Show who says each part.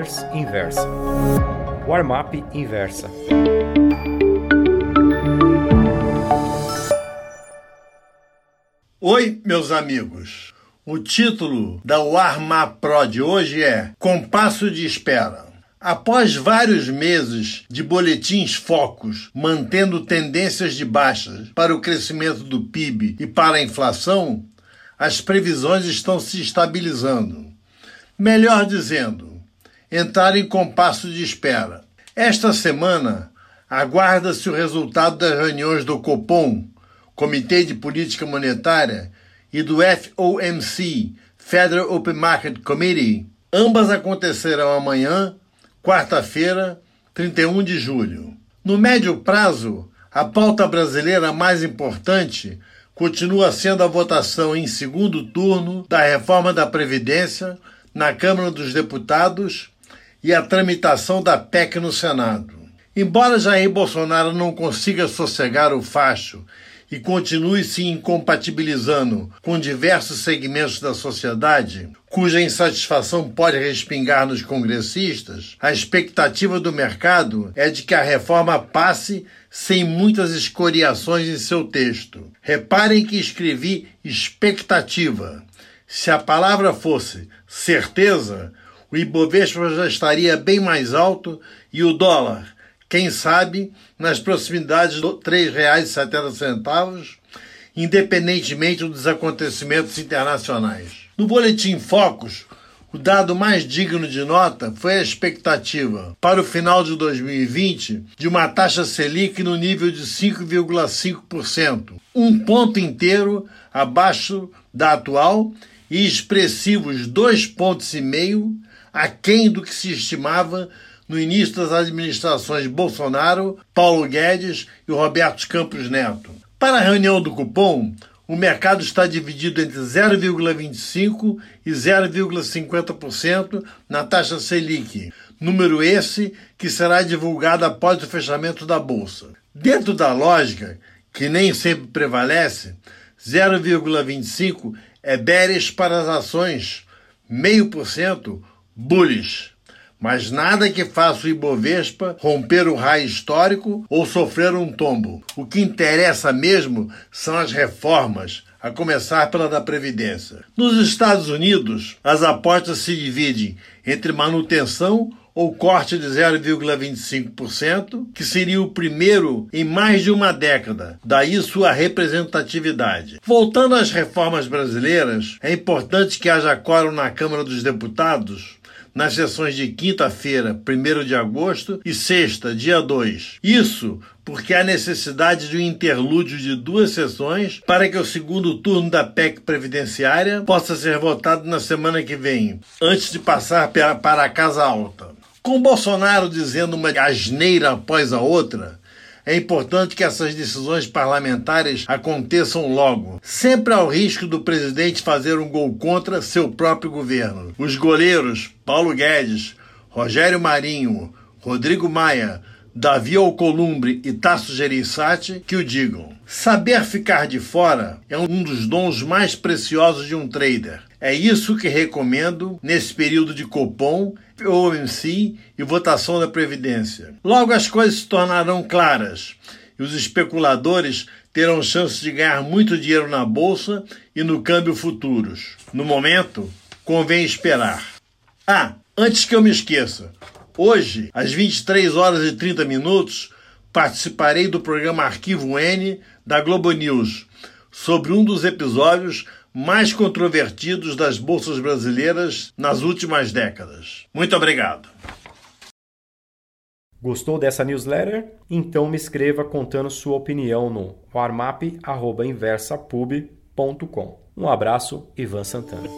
Speaker 1: Newsletters Inversa. Warm-up Inversa.
Speaker 2: Oi, meus amigos. O título da Warm-up Pro de hoje é Compasso de Espera. Após vários meses de boletins focos mantendo tendências de baixas para o crescimento do PIB e para a inflação, as previsões estão se estabilizando. Melhor dizendo, entrar em compasso de espera. Esta semana, aguarda-se o resultado das reuniões do Copom, Comitê de Política Monetária, e do FOMC, Federal Open Market Committee. Ambas acontecerão amanhã quarta-feira, 31 de julho. No médio prazo, a pauta brasileira mais importante continua sendo a votação em segundo turno da reforma da Previdência na Câmara dos Deputados e a tramitação da PEC no Senado. Embora Jair Bolsonaro não consiga sossegar o facho e continue se incompatibilizando com diversos segmentos da sociedade, cuja insatisfação pode respingar nos congressistas, a expectativa do mercado é de que a reforma passe sem muitas escoriações em seu texto. Reparem que escrevi expectativa. Se a palavra fosse certeza, o Ibovespa já estaria bem mais alto e o dólar quem sabe, nas proximidades de R$ 3,70, independentemente dos acontecimentos internacionais. No Boletim Focus, o dado mais digno de nota foi a expectativa, para o final de 2020, de uma taxa Selic no nível de 5,5%, um ponto inteiro abaixo da atual e expressivos dois pontos e meio aquém do que se estimava no início das administrações Bolsonaro, Paulo Guedes e Roberto Campos Neto. Para a reunião do cupom, o mercado está dividido entre 0,25% e 0,50% na taxa Selic, número esse que será divulgado após o fechamento da bolsa. Dentro da lógica, que nem sempre prevalece, 0,25 é bearish para as ações, 0,5% bullish mas nada que faça o Ibovespa romper o raio histórico ou sofrer um tombo. O que interessa mesmo são as reformas, a começar pela da Previdência. Nos Estados Unidos, as apostas se dividem entre manutenção ou corte de 0,25%, que seria o primeiro em mais de uma década, daí sua representatividade. Voltando às reformas brasileiras, é importante que haja quórum na Câmara dos Deputados nas sessões de quinta-feira, 1 de agosto, e sexta, dia 2. Isso porque há necessidade de um interlúdio de duas sessões para que o segundo turno da PEC previdenciária possa ser votado na semana que vem, antes de passar para a Casa Alta. Com Bolsonaro dizendo uma asneira após a outra, é importante que essas decisões parlamentares aconteçam logo. Sempre há o risco do presidente fazer um gol contra seu próprio governo. Os goleiros Paulo Guedes, Rogério Marinho, Rodrigo Maia, Davi Alcolumbre e Tasso Gereissati que o digam. Saber ficar de fora é um dos dons mais preciosos de um trader. É isso que recomendo nesse período de Copom, OMC e votação da Previdência. Logo as coisas se tornarão claras e os especuladores terão chance de ganhar muito dinheiro na bolsa e no câmbio futuros. No momento, convém esperar. Ah, antes que eu me esqueça, hoje, às 23 horas e 30 minutos, participarei do programa Arquivo N da Globo News sobre um dos episódios mais controvertidos das bolsas brasileiras nas últimas décadas. Muito obrigado.
Speaker 1: Gostou dessa newsletter? Então me escreva contando sua opinião no warmap.inversapub.com. Um abraço, Ivan Santana.